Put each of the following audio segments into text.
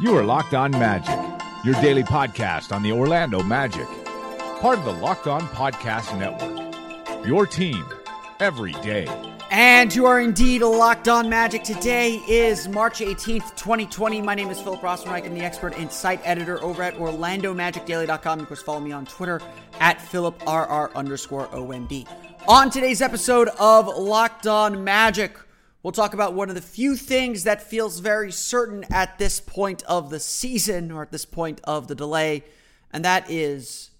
You are Locked On Magic, your daily podcast on the Orlando Magic, part of the Locked On Podcast Network. Your team every day. And you are indeed locked on magic. Today is March 18th, 2020. My name is Philip Rossman-Reich. I'm the expert and site editor over at OrlandoMagicDaily.com. You can follow me on Twitter at PhilipRR underscore OMD. On today's episode of Locked On Magic, We'll talk about one of the few things that feels very certain at this point of the season or at this point of the delay, and that is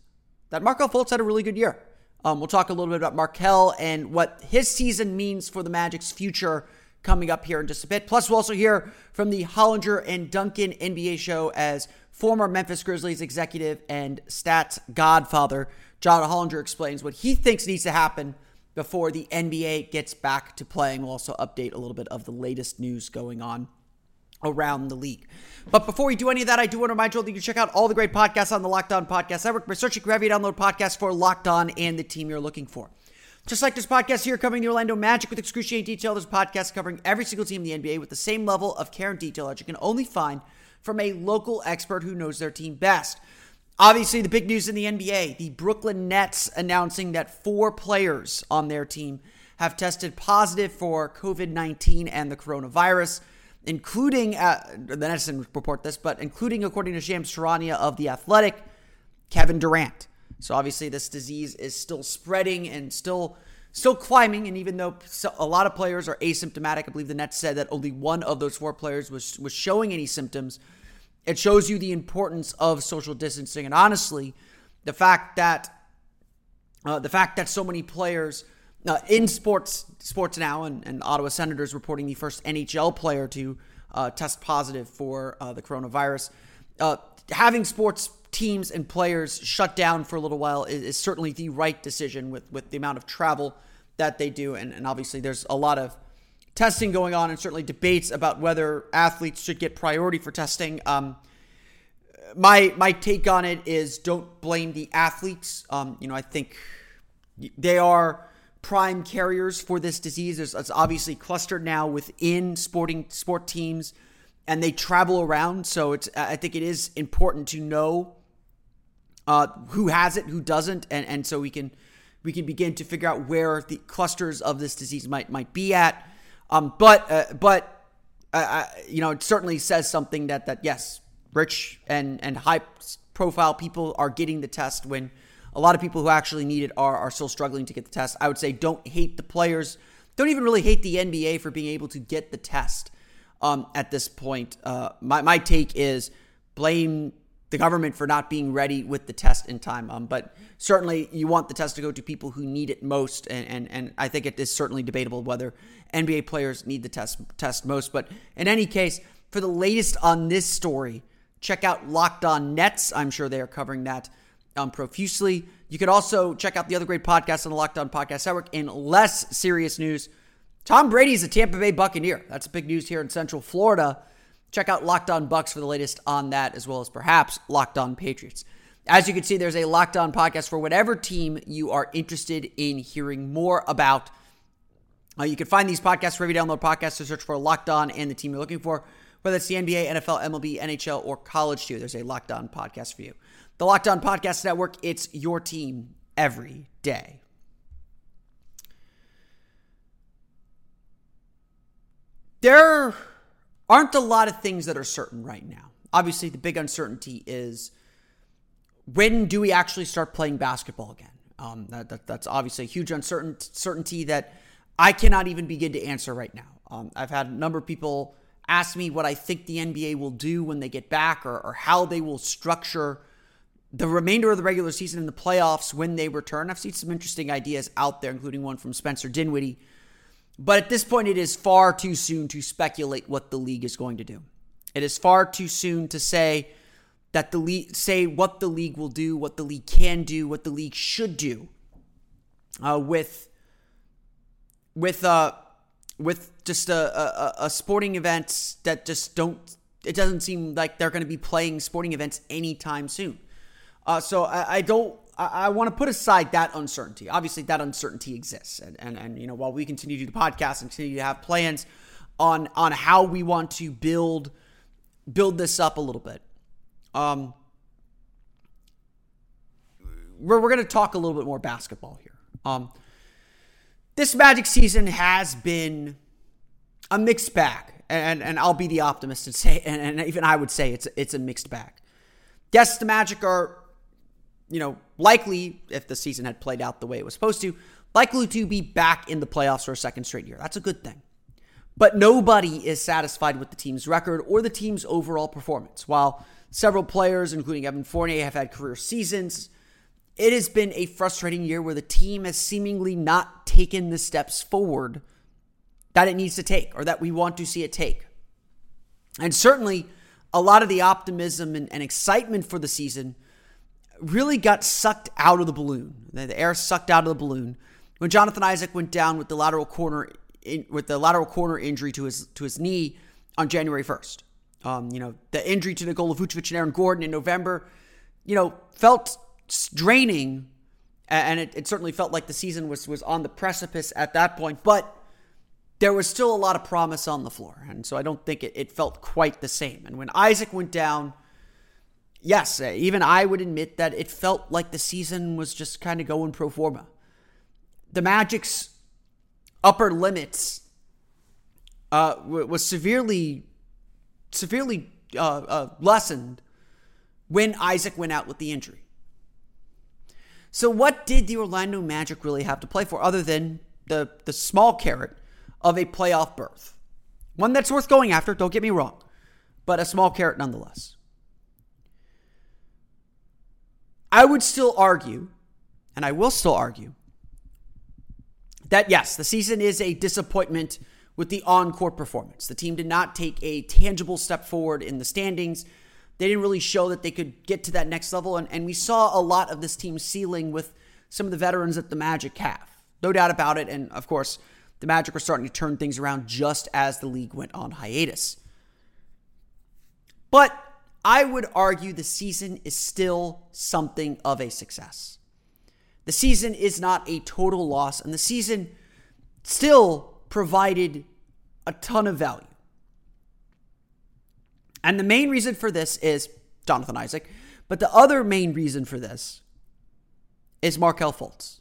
that Markelle Fultz had a really good year. Um, we'll talk a little bit about Markelle and what his season means for the Magic's future coming up here in just a bit. Plus, we'll also hear from the Hollinger and Duncan NBA show as former Memphis Grizzlies executive and stats godfather John Hollinger explains what he thinks needs to happen before the NBA gets back to playing. We'll also update a little bit of the latest news going on around the league. But before we do any of that, I do want to remind you that you can check out all the great podcasts on the Locked On Podcast Network by searching wherever you download podcasts for Locked On and the team you're looking for. Just like this podcast here covering the Orlando Magic with excruciating detail, there's podcasts covering every single team in the NBA with the same level of care and detail that you can only find from a local expert who knows their team best. Obviously, the big news in the NBA the Brooklyn Nets announcing that four players on their team have tested positive for COVID 19 and the coronavirus, including, uh, the Nets didn't report this, but including, according to Shams Charania of The Athletic, Kevin Durant. So obviously, this disease is still spreading and still. Still climbing, and even though a lot of players are asymptomatic, I believe the Nets said that only one of those four players was was showing any symptoms. It shows you the importance of social distancing, and honestly, the fact that uh, the fact that so many players uh, in sports sports now, and, and, Ottawa Senators reporting the first NHL player to uh, test positive for uh, the coronavirus. Uh, having sports teams and players shut down for a little while is, is, certainly the right decision with with the amount of travel that they do, and, and obviously there's a lot of testing going on and certainly debates about whether athletes should get priority for testing. Um, my my take on it is don't blame the athletes. Um, you know, I think they are prime carriers for this disease. It's, it's obviously clustered now within sporting sport teams, and they travel around. So it's I think it is important to know uh, who has it, who doesn't, and and so we can we can begin to figure out where the clusters of this disease might might be at. Um, but uh, but uh, you know, it certainly says something that that yes, rich and and high profile people are getting the test when a lot of people who actually need it are are still struggling to get the test. I would say don't hate the players. Don't even really hate the NBA for being able to get the test. Um, at this point, uh, my my take is blame the government for not being ready with the test in time. Um, but certainly, you want the test to go to people who need it most, and and, and I think it is certainly debatable whether NBA players need the test test most. But in any case, for the latest on this story, check out Locked On Nets. I'm sure they are covering that um, profusely. You could also check out the other great podcasts on the Locked On Podcast Network. In less serious news, Tom Brady's a Tampa Bay Buccaneer. That's big news here in Central Florida. Check out Locked On Bucs for the latest on that, as well as perhaps Locked On Patriots. As you can see, there's a Locked On podcast for whatever team you are interested in hearing more about. Uh, you can find these podcasts wherever you download podcasts to search for Locked On and the team you're looking for, whether it's the NBA, NFL, MLB, NHL, or college too. There's a Locked On podcast for you. The Locked On Podcast Network, it's your team every day. There aren't a lot of things that are certain right now. Obviously, the big uncertainty is when do we actually start playing basketball again? Um, that, that, that's obviously a huge uncertainty that I cannot even begin to answer right now. Um, I've had a number of people ask me what I think the NBA will do when they get back or, or how they will structure the remainder of the regular season and the playoffs when they return. I've seen some interesting ideas out there, including one from Spencer Dinwiddie. But at this point, it is far too soon to speculate what the league is going to do. It is far too soon to say that the league say what the league will do, what the league can do, what the league should do uh, with with uh with just a, a, a sporting events that just don't it doesn't seem like they're going to be playing sporting events anytime soon. Uh, so I, I don't I, I want to put aside that uncertainty. Obviously, that uncertainty exists, and, and and you know while we continue to do the podcast and continue to have plans on on how we want to build build this up a little bit, um, we're, we're going to talk a little bit more basketball here. Um, this Magic season has been a mixed bag, and, and I'll be the optimist and say, and, and even I would say it's it's a mixed bag. Yes, the Magic are, you know, likely if the season had played out the way it was supposed to, likely to be back in the playoffs for a second straight year. That's a good thing. But nobody is satisfied with the team's record or the team's overall performance. While several players, including Evan Fournier, have had career seasons, it has been a frustrating year where the team has seemingly not taken the steps forward that it needs to take or that we want to see it take. And certainly, a lot of the optimism and, and excitement for the season really got sucked out of the balloon. The, air sucked out of the balloon when Jonathan Isaac went down with the lateral corner in, with the lateral corner injury to his to his knee on January 1st. Um, you know, the injury to Nikola Vucevic and Aaron Gordon in November, you know, felt draining, and it, it certainly felt like the season was was on the precipice at that point. But there was still a lot of promise on the floor, and so I don't think it, it felt quite the same. And when Isaac went down, yes, even I would admit that it felt like the season was just kind of going pro forma. The Magic's upper limits uh, was severely, severely uh, uh, lessened when Isaac went out with the injury. So, what did the Orlando Magic really have to play for other than the, the small carrot of a playoff berth? One that's worth going after, don't get me wrong, but a small carrot nonetheless. I would still argue, and I will still argue, that yes, the season is a disappointment with the on court performance. The team did not take a tangible step forward in the standings. They didn't really show that they could get to that next level. And, and we saw a lot of this team's ceiling with some of the veterans that the Magic have. No doubt about it. And of course, the Magic were starting to turn things around just as the league went on hiatus. But I would argue the season is still something of a success. The season is not a total loss, and the season still provided a ton of value. And the main reason for this is Jonathan Isaac. But the other main reason for this is Markelle Fultz.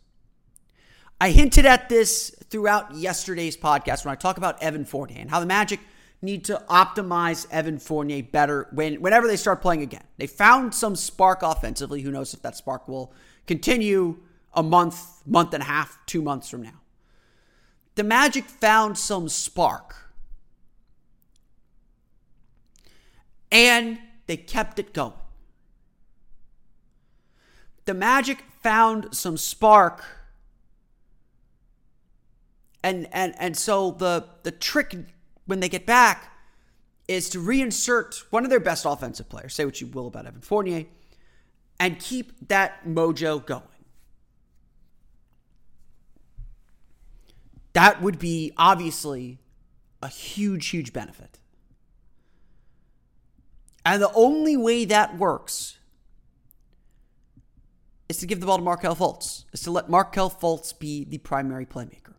I hinted at this throughout yesterday's podcast when I talk about Evan Fournier and how the Magic need to optimize Evan Fournier better when whenever they start playing again. They found some spark offensively. Who knows if that spark will continue a month, month and a half, two months from now. The Magic found some spark and they kept it going. The Magic found some spark. And and and so the the trick when they get back is to reinsert one of their best offensive players. Say what you will about Evan Fournier, and keep that mojo going. That would be obviously a huge, huge benefit. And the only way that works is to give the ball to Markelle Fultz, is to let Markelle Fultz be the primary playmaker.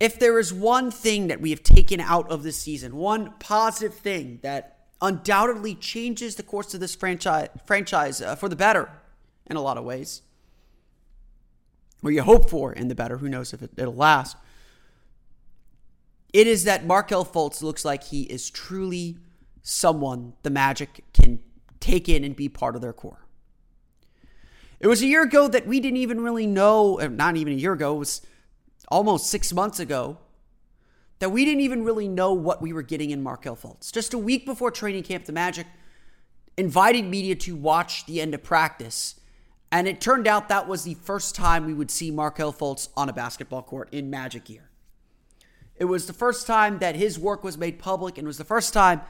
If there is one thing that we have taken out of this season, one positive thing that undoubtedly changes the course of this franchise, franchise uh, for the better in a lot of ways, or you hope for in the better, who knows if it, it'll last, it is that Markelle Fultz looks like he is truly someone the Magic can take in and be part of their core. It was a year ago that we didn't even really know, not even a year ago, it was almost six months ago, that we didn't even really know what we were getting in Markelle Fultz. Just a week before training camp, the Magic invited media to watch the end of practice. And it turned out that was the first time we would see Markelle Fultz on a basketball court in Magic gear. It was the first time that his work was made public, and it was the first time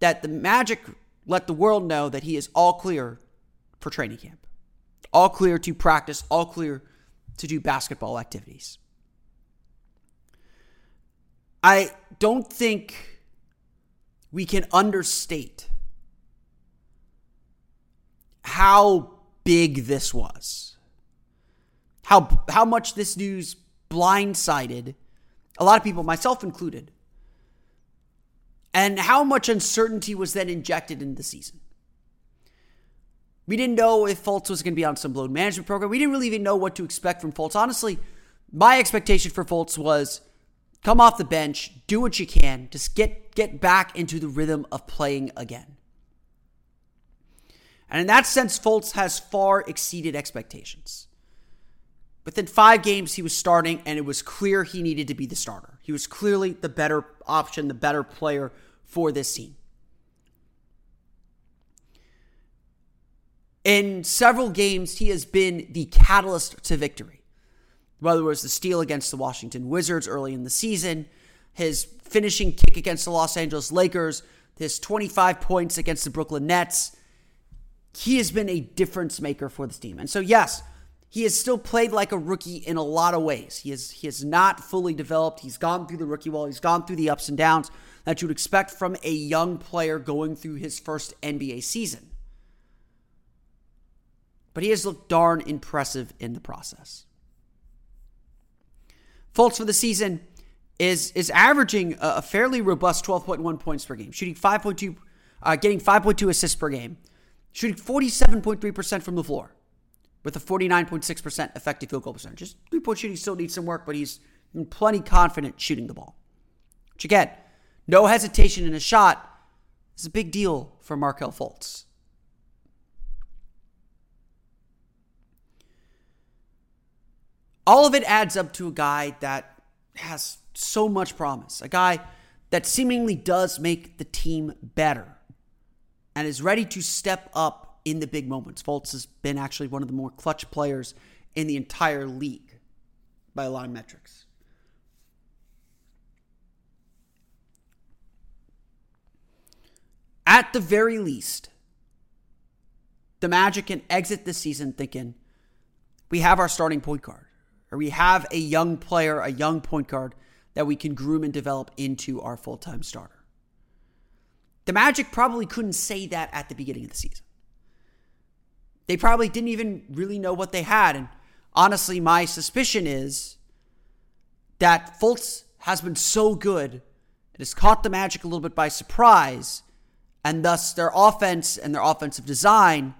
that the Magic let the world know that he is all clear for training camp, all clear to practice, all clear to do basketball activities. I don't think we can understate how big this was. How how much this news blindsided a lot of people, myself included. And how much uncertainty was then injected into the season. We didn't know if Fultz was going to be on some load management program. We didn't really even know what to expect from Fultz. Honestly, my expectation for Fultz was come off the bench, do what you can, just get get back into the rhythm of playing again. And in that sense, Fultz has far exceeded expectations. Within five games, he was starting, and it was clear he needed to be the starter. He was clearly the better option, the better player for this team. In several games, he has been the catalyst to victory. Whether it was the steal against the Washington Wizards early in the season, his finishing kick against the Los Angeles Lakers, his 25 points against the Brooklyn Nets, he has been a difference maker for this team. And so, yes, he has still played like a rookie in a lot of ways. He is he has not fully developed. He's gone through the rookie wall. He's gone through the ups and downs that you would expect from a young player going through his first NBA season. But he has looked darn impressive in the process. Fultz for the season is is averaging a fairly robust 12.1 points per game, shooting 5.2, uh, getting 5.2 assists per game, shooting 47.3% from the floor with a 49.6% effective field goal percentage. Just three point shooting still needs some work, but he's plenty confident shooting the ball. Which again, no hesitation in a shot is a big deal for Markelle Fultz. All of it adds up to a guy that has so much promise, a guy that seemingly does make the team better and is ready to step up in the big moments. Fultz has been actually one of the more clutch players in the entire league by a lot of metrics. At the very least, the Magic can exit the season thinking we have our starting point guard, or we have a young player, a young point guard that we can groom and develop into our full time starter. The Magic probably couldn't say that at the beginning of the season. They probably didn't even really know what they had. And honestly, my suspicion is that Fultz has been so good, it has caught the Magic a little bit by surprise, and thus their offense and their offensive design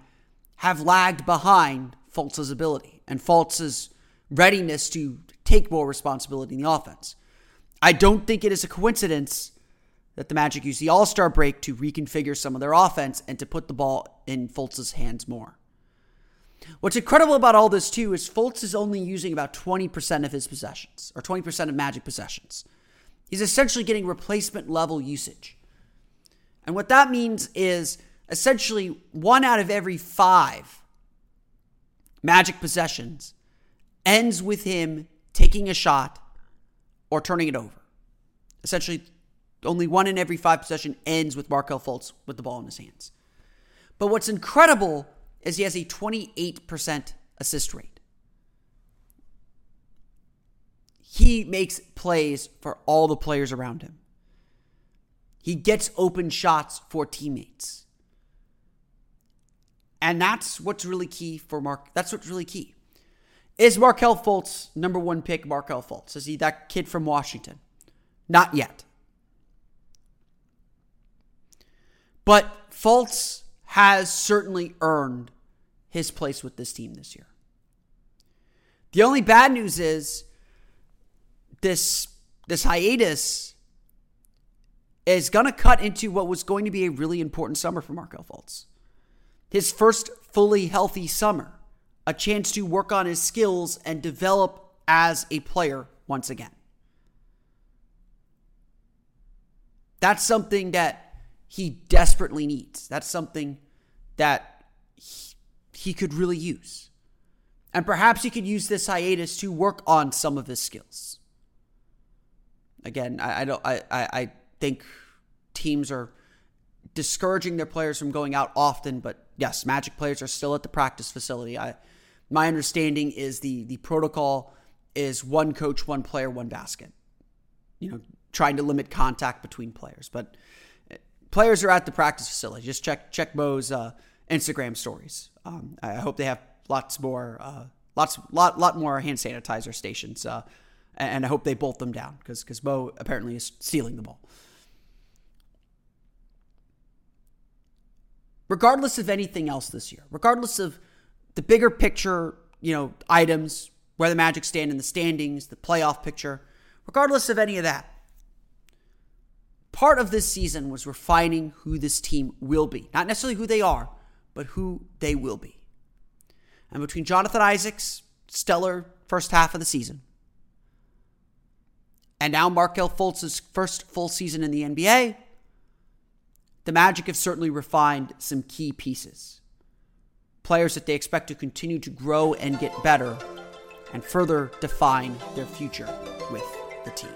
have lagged behind Fultz's ability and Fultz's readiness to take more responsibility in the offense. I don't think it is a coincidence that the Magic used the All Star break to reconfigure some of their offense and to put the ball in Fultz's hands more. What's incredible about all this, too, is Fultz is only using about 20% of his possessions, or 20% of Magic possessions. He's essentially getting replacement level usage. And what that means is essentially one out of every five Magic possessions ends with him taking a shot or turning it over. Essentially, only one in every five possession ends with Markelle Fultz with the ball in his hands. But what's incredible is he has a 28% assist rate. He makes plays for all the players around him. He gets open shots for teammates. And that's what's really key for Mark. That's what's really key. Is Markelle Fultz number one pick Markelle Fultz? Is he that kid from Washington? Not yet. But Fultz has certainly earned his place with this team this year. The only bad news is this this hiatus is going to cut into what was going to be a really important summer for Markelle Fultz. His first fully healthy summer, a chance to work on his skills and develop as a player once again. That's something that he desperately needs. That's something that he, he could really use. And perhaps he could use this hiatus to work on some of his skills. Again, I, I don't I, I, I think teams are discouraging their players from going out often, but yes, Magic players are still at the practice facility. I my understanding is the the protocol is one coach, one player, one basket. You know, trying to limit contact between players, but players are at the practice facility. Just check check Mo's uh, Instagram stories. Um, I hope they have lots more uh, lots lot lot more hand sanitizer stations, uh, and I hope they bolt them down because because Mo apparently is stealing the ball. Regardless of anything else this year, regardless of the bigger picture, you know, items, where the Magic stand in the standings, the playoff picture, regardless of any of that, part of this season was refining who this team will be. Not necessarily who they are, but who they will be. And between Jonathan Isaac's stellar first half of the season and now Markelle Fultz's first full season in the NBA, the Magic have certainly refined some key pieces. Players that they expect to continue to grow and get better and further define their future with the team.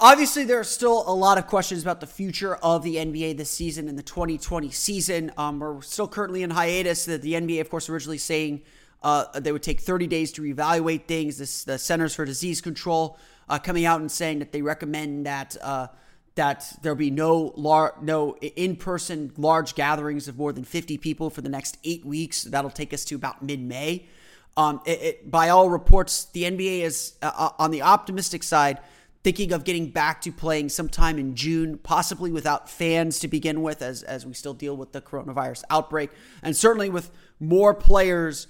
Obviously, there are still a lot of questions about the future of the NBA this season and the 2020 season. Um, we're still currently in hiatus. The, the NBA, of course, originally saying uh, they would take 30 days to reevaluate things. This, the Centers for Disease Control uh, coming out and saying that they recommend that uh, that there'll be no lar- no in-person large gatherings of more than 50 people for the next eight weeks. That'll take us to about mid-May. Um, it, it, by all reports, the NBA is uh, uh, on the optimistic side thinking of getting back to playing sometime in June, possibly without fans to begin with, as, as we still deal with the coronavirus outbreak, and certainly with more players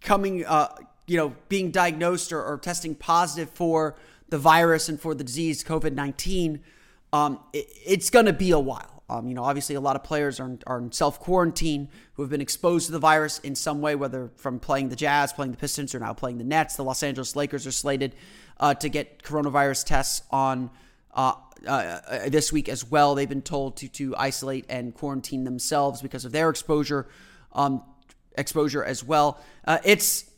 coming, uh, you know, being diagnosed or, or, testing positive for the virus and for the disease COVID nineteen. Um, it, it's going to be a while. Um, you know, obviously, a lot of players are, are in self quarantine who have been exposed to the virus in some way, whether from playing the Jazz, playing the Pistons, or now playing the Nets. The Los Angeles Lakers are slated uh, to get coronavirus tests on uh, uh, this week as well. They've been told to to isolate and quarantine themselves because of their exposure um, exposure as well. Uh, it's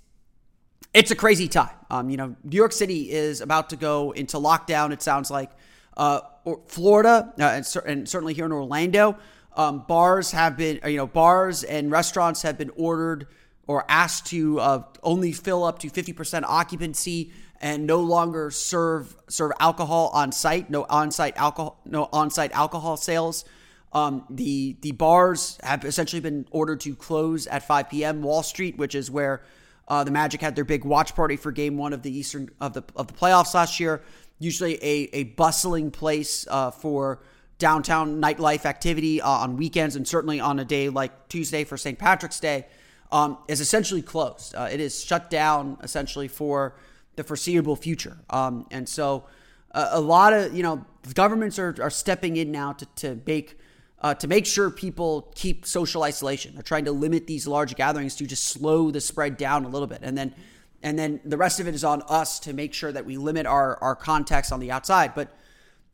it's a crazy time. Um, you know, New York City is about to go into lockdown. It sounds like uh, Florida uh, and, and, certainly here in Orlando, um, bars have been you know bars and restaurants have been ordered or asked to uh, only fill up to 50% occupancy and no longer serve serve alcohol on site. No on site alcohol. No on site alcohol sales. Um, the the bars have essentially been ordered to close at 5 p.m. Wall Street, which is where uh, the Magic had their big watch party for Game One of the Eastern of the of the playoffs last year. Usually a a bustling place uh, for downtown nightlife activity uh, on weekends, and certainly on a day like Tuesday for St. Patrick's Day, um, is essentially closed. Uh, it is shut down essentially for the foreseeable future. Um, and so uh, a lot of, you know, governments are, are stepping in now to, to make uh, to make sure people keep social isolation. They're trying to limit these large gatherings to just slow the spread down a little bit. And then and then the rest of it is on us to make sure that we limit our, our contacts on the outside. But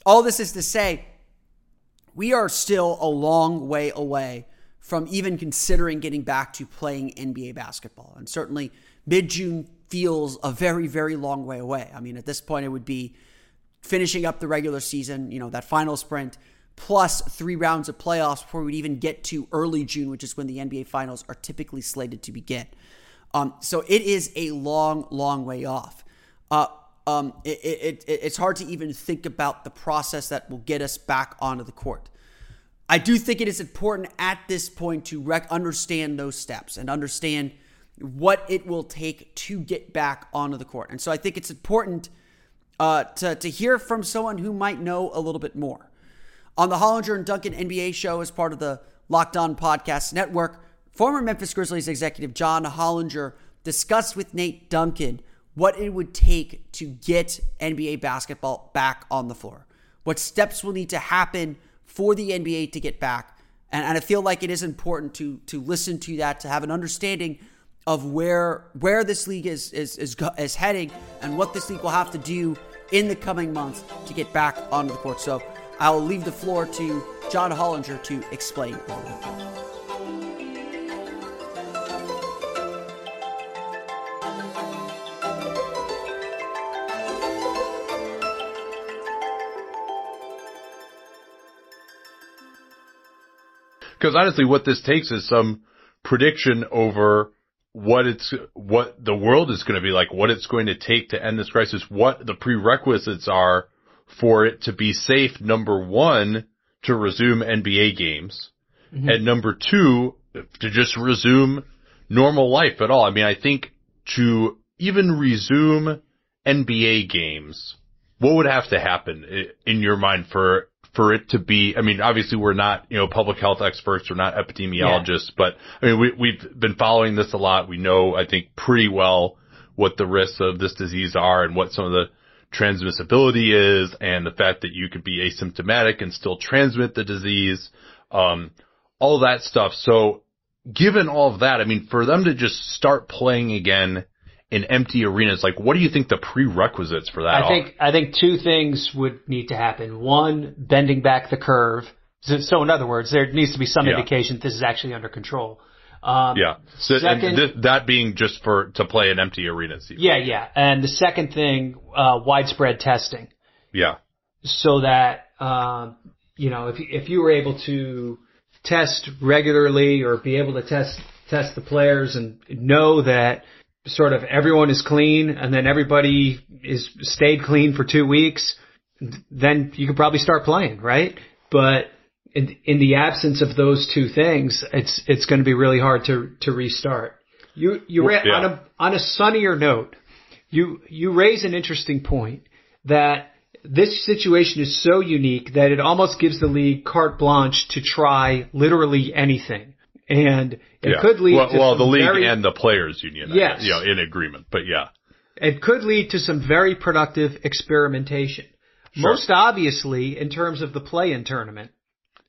all this is to say, we are still a long way away from even considering getting back to playing NBA basketball. And certainly mid June feels a very, very long way away. I mean, at this point, it would be finishing up the regular season, you know, that final sprint, plus three rounds of playoffs before we'd even get to early June, which is when the NBA finals are typically slated to begin. Um, so it is a long, long way off. Uh, um, it, it, it, it's hard to even think about the process that will get us back onto the court. I do think it is important at this point to rec- understand those steps and understand what it will take to get back onto the court. And so I think it's important uh, to, to hear from someone who might know a little bit more. On the Hollinger and Duncan NBA show, as part of the Locked On Podcast Network, former Memphis Grizzlies executive John Hollinger discussed with Nate Duncan what it would take to get NBA basketball back on the floor, what steps will need to happen for the NBA to get back. And, and I feel like it is important to to listen to that, to have an understanding of where where this league is is is, is heading and what this league will have to do in the coming months to get back onto the court. So I'll leave the floor to John Hollinger to explain Because honestly, what this takes is some prediction over what it's what the world is going to be like, what it's going to take to end this crisis, what the prerequisites are for it to be safe. Number one, to resume NBA games, mm-hmm. and number two, to just resume normal life at all. I mean, I think to even resume NBA games, what would have to happen in your mind for for it to be, I mean, obviously we're not, you know, public health experts, we're not epidemiologists, yeah. but I mean, we, we've been following this a lot. We know, I think, pretty well what the risks of this disease are and what some of the transmissibility is and the fact that you could be asymptomatic and still transmit the disease, um, all that stuff. So given all of that, I mean, for them to just start playing again in empty arenas. Like, what do you think the prerequisites for that I are? think I think two things would need to happen. One, bending back the curve. So, so in other words, there needs to be some yeah. indication that this is actually under control. Um, yeah. So, second, th- that being just for to play an empty arena. Yeah, yeah. And the second thing, uh, widespread testing. Yeah. So that um, you know, if if you were able to test regularly or be able to test test the players and know that sort of everyone is clean and then everybody is stayed clean for two weeks, then you could probably start playing, right? But in, in the absence of those two things, it's it's going to be really hard to to restart. You you well, yeah. on a on a sunnier note, you you raise an interesting point that this situation is so unique that it almost gives the league carte blanche to try literally anything and it yeah. could lead well, to well the league very, and the players union, yes, you know, in agreement. But yeah, it could lead to some very productive experimentation. Sure. Most obviously, in terms of the play-in tournament.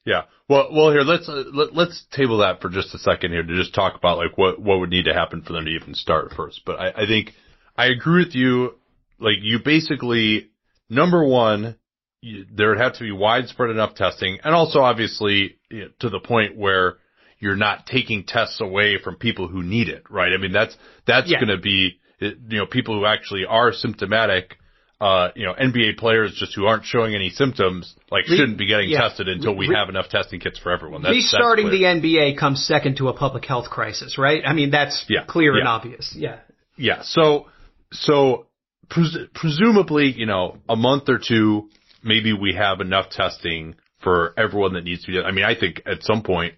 Yeah. Well, well, here let's uh, let, let's table that for just a second here to just talk about like what what would need to happen for them to even start first. But I, I think I agree with you. Like you basically number one, you, there would have to be widespread enough testing, and also obviously you know, to the point where you're not taking tests away from people who need it, right? I mean, that's, that's yeah. going to be, you know, people who actually are symptomatic, uh, you know, NBA players just who aren't showing any symptoms, like Re- shouldn't be getting yeah. tested until we Re- have enough testing kits for everyone. That's, restarting that's the NBA comes second to a public health crisis, right? I mean, that's yeah. clear and obvious. Yeah. Yeah. So, so pres- presumably, you know, a month or two, maybe we have enough testing for everyone that needs to be. Done. I mean, I think at some point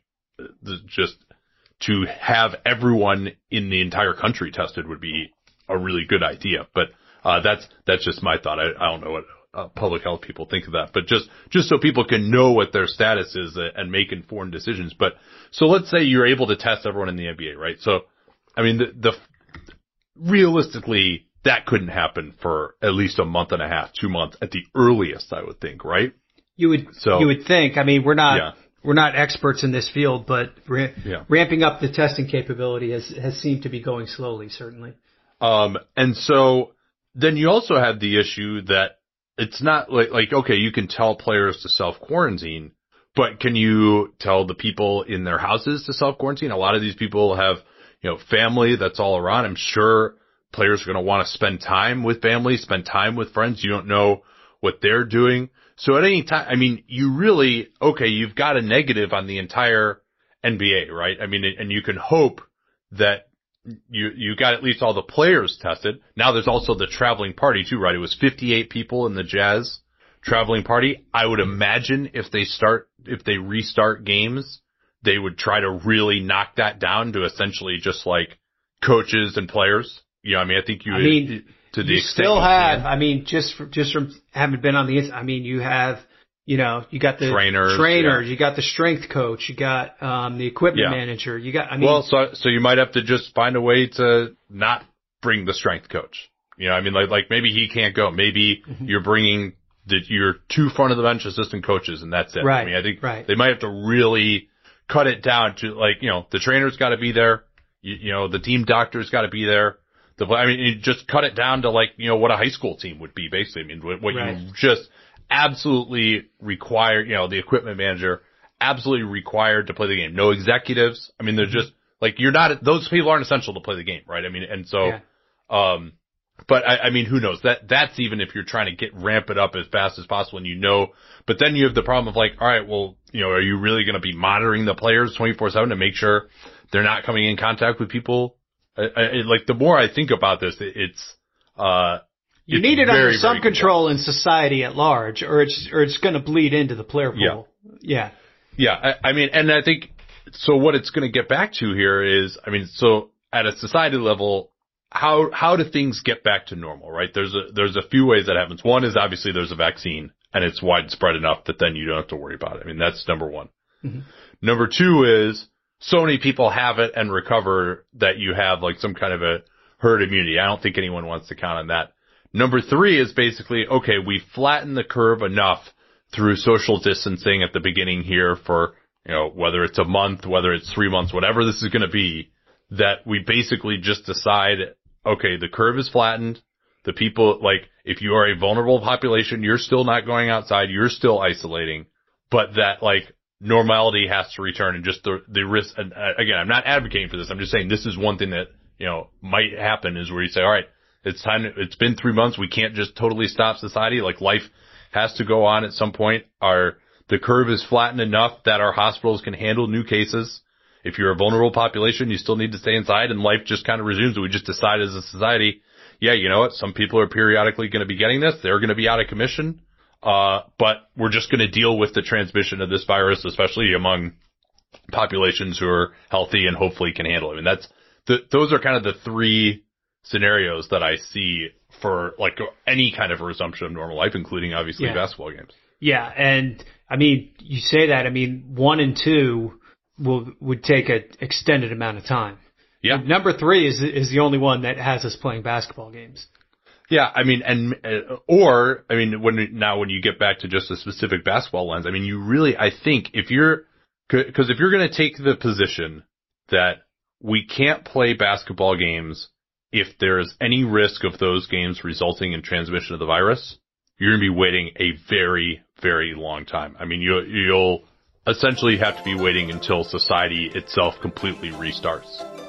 just to have everyone in the entire country tested would be a really good idea. But uh, that's that's just my thought. I, I don't know what uh, public health people think of that, but just just so people can know what their status is and make informed decisions. But so let's say you're able to test everyone in the NBA, right? So, I mean, the, the realistically that couldn't happen for at least a month and a half, two months at the earliest, I would think, right? You would so, you would think. I mean, we're not. Yeah we're not experts in this field, but ra- yeah. ramping up the testing capability has has seemed to be going slowly, certainly. Um, and so then you also have the issue that it's not like like okay, you can tell players to self quarantine, but can you tell the people in their houses to self quarantine? A lot of these people have you know family that's all around. I'm sure players are going to want to spend time with family, spend time with friends. You don't know what they're doing. So at any time, I mean, you really, okay, you've got a negative on the entire NBA, right? I mean, and you can hope that you you got at least all the players tested. Now there's also the traveling party too, right? It was 58 people in the Jazz traveling party. I would imagine if they start if they restart games, they would try to really knock that down to essentially just like coaches and players. You know, I mean, I think you. I mean, to the you extent still have. I mean, just for, just from having been on the. I mean, you have. You know, you got the Trainers, trainers, yeah. you got the strength coach, you got um, the equipment Yeah. manager, you got. I mean, well, so so you might have to just find a way to not bring the strength coach. You know, I mean, like like maybe he can't go. Maybe Mm-hmm. you're bringing the your two front of the bench assistant coaches, and that's it. Right, I mean, I think right. they might have to really cut it down to like you know the trainer's got to be there. You, you know, the team doctor's got to be there. The I mean, you just cut it down to like you know what a high school team would be basically. I mean, what, what Right. you just absolutely require. You know, the equipment manager absolutely required to play the game. No executives. I mean, they're just like you're not. Those people aren't essential to play the game, right? I mean, and so. Yeah. Um, but I, I mean, who knows? That that's even if you're trying to get ramp it up as fast as possible, and you know. But then you have the problem of like, all right, well, you know, are you really going to be monitoring the players 24 seven to make sure they're not coming in contact with people? I, I, like the more I think about this, it, it's uh, you it's need it very, under some control in society at large, or it's or it's going to bleed into the player pool. Yeah. Yeah, I, I mean, and I think so. What it's going to get back to here is, I mean, so at a society level, how how do things get back to normal? Right? There's a there's a few ways that happens. One is obviously there's a vaccine and it's widespread enough that then you don't have to worry about it. I mean, that's number one. Number two is so many people have it and recover that you have like some kind of a herd immunity. I don't think anyone wants to count on that. Number three is basically, okay, we flatten the curve enough through social distancing at the beginning here for, you know, whether it's a month, whether it's three months, whatever this is going to be, that we basically just decide, okay, the curve is flattened. The people, like, if you are a vulnerable population, you're still not going outside, you're still isolating, but that, like, normality has to return and just the, the risk, and uh, again, I'm not advocating for this, I'm just saying this is one thing that, you know, might happen is where you say, all right, it's time, it's been three months, we can't just totally stop society, like life has to go on at some point. Our, the curve is flattened enough that our hospitals can handle new cases. If you're a vulnerable population, you still need to stay inside and life just kind of resumes. We just decide as a society, yeah, you know what? Some people are periodically going to be getting this. They're going to be out of commission. Uh, but we're just going to deal with the transmission of this virus, especially among populations who are healthy and hopefully can handle it. I mean, that's the, those are kind of the three scenarios that I see for like any kind of resumption of normal life, including obviously Yeah. basketball games. Yeah, and I mean, you say that. I mean, one and two will would take an extended amount of time. Yeah. Number three is is the only one that has us playing basketball games. Yeah, I mean, and uh, or I mean, when now when you get back to just a specific basketball lens, I mean, you really, I think if you're because if you're going to take the position that we can't play basketball games if there's any risk of those games resulting in transmission of the virus, you're going to be waiting a very, very long time. I mean, you you'll essentially have to be waiting until society itself completely restarts.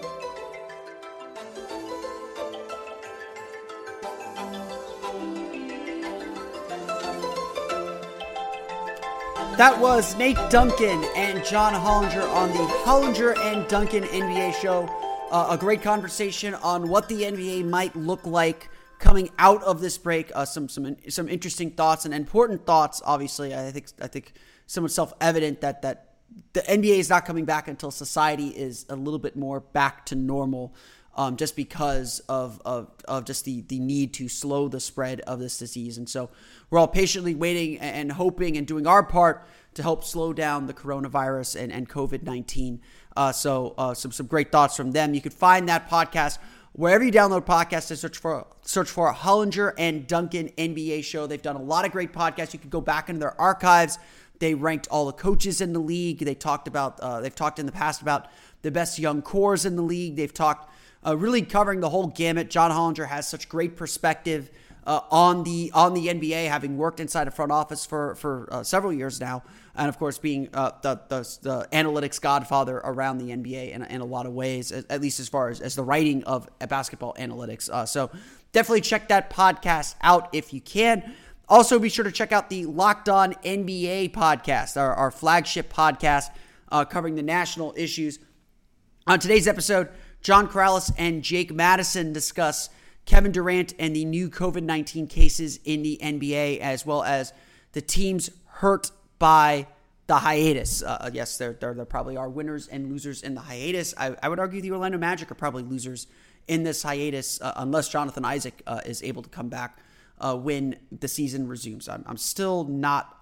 That was Nate Duncan and John Hollinger on the Hollinger and Duncan NBA show. Uh, a great conversation on what the NBA might look like coming out of this break. Uh, some some some interesting thoughts and important thoughts. Obviously, I think I think somewhat self evident that that the NBA is not coming back until society is a little bit more back to normal. Um, just because of, of, of just the, the need to slow the spread of this disease. And so we're all patiently waiting and hoping and doing our part to help slow down the coronavirus and, and COVID 19. Uh, so, uh, some, some great thoughts from them. You can find that podcast wherever you download podcasts and search for search for Hollinger and Duncan NBA show. They've done a lot of great podcasts. You can go back into their archives. They ranked all the coaches in the league. They talked about uh, they've talked in the past about the best young cores in the league. They've talked uh, really covering the whole gamut. John Hollinger has such great perspective uh, on the on the NBA, having worked inside a front office for for uh, several years now, and of course being uh, the, the the analytics godfather around the NBA in, in a lot of ways, at least as far as, as the writing of basketball analytics. Uh, so definitely check that podcast out if you can. Also, be sure to check out the Locked On NBA podcast, our, our flagship podcast uh, covering the national issues. On today's episode, John Karalis and Jake Madison discuss Kevin Durant and the new COVID 19 cases in the NBA, as well as the teams hurt by the hiatus. Uh, yes, there, there, there, probably are winners and losers in the hiatus. I, I, would argue the Orlando Magic are probably losers in this hiatus, uh, unless Jonathan Isaac uh, is able to come back uh, when the season resumes. I'm, I'm still not uh,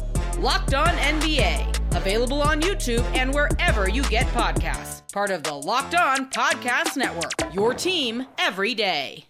Locked On NBA, available on YouTube and wherever you get podcasts. Part of the Locked On Podcast Network. Your team every day.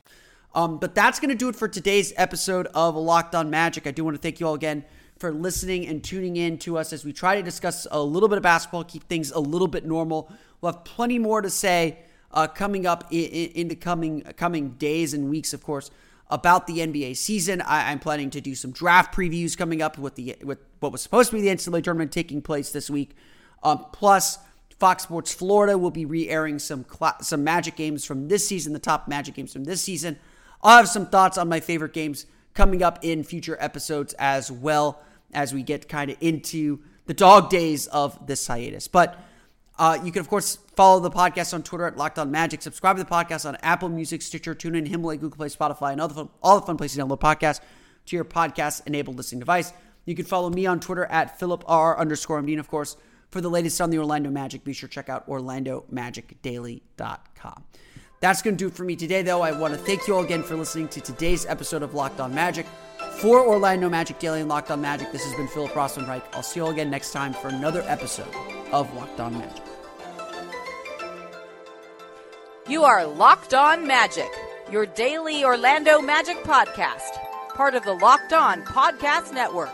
Um, but that's going to do it for today's episode of Locked On Magic. I do want to thank you all again for listening and tuning in to us as we try to discuss a little bit of basketball, keep things a little bit normal. We'll have plenty more to say uh, coming up in, in, the coming coming days and weeks, of course, about the NBA season. I, am planning to do some draft previews coming up with the with what was supposed to be the NCAA tournament taking place this week. Um, plus, Fox Sports Florida will be re-airing some cl- some Magic games from this season, the top Magic games from this season. I'll have some thoughts on my favorite games coming up in future episodes as well as we get kind of into the dog days of this hiatus. But uh, you can, of course, follow the podcast on Twitter at Locked On Magic. Subscribe to the podcast on Apple Music, Stitcher, TuneIn, Himalaya, Google Play, Spotify, and all the fun, all the fun places to download podcasts to your podcast-enabled listening device. You can follow me on Twitter at Philip R underscore MD. And of course, for the latest on the Orlando Magic, be sure to check out OrlandoMagicDaily.com. That's going to do it for me today, though. I want to thank you all again for listening to today's episode of Locked On Magic. For Orlando Magic Daily and Locked On Magic, this has been Philip Rossman-Reich. I'll see you all again next time for another episode of Locked On Magic. You are Locked On Magic, your daily Orlando Magic podcast, part of the Locked On Podcast Network.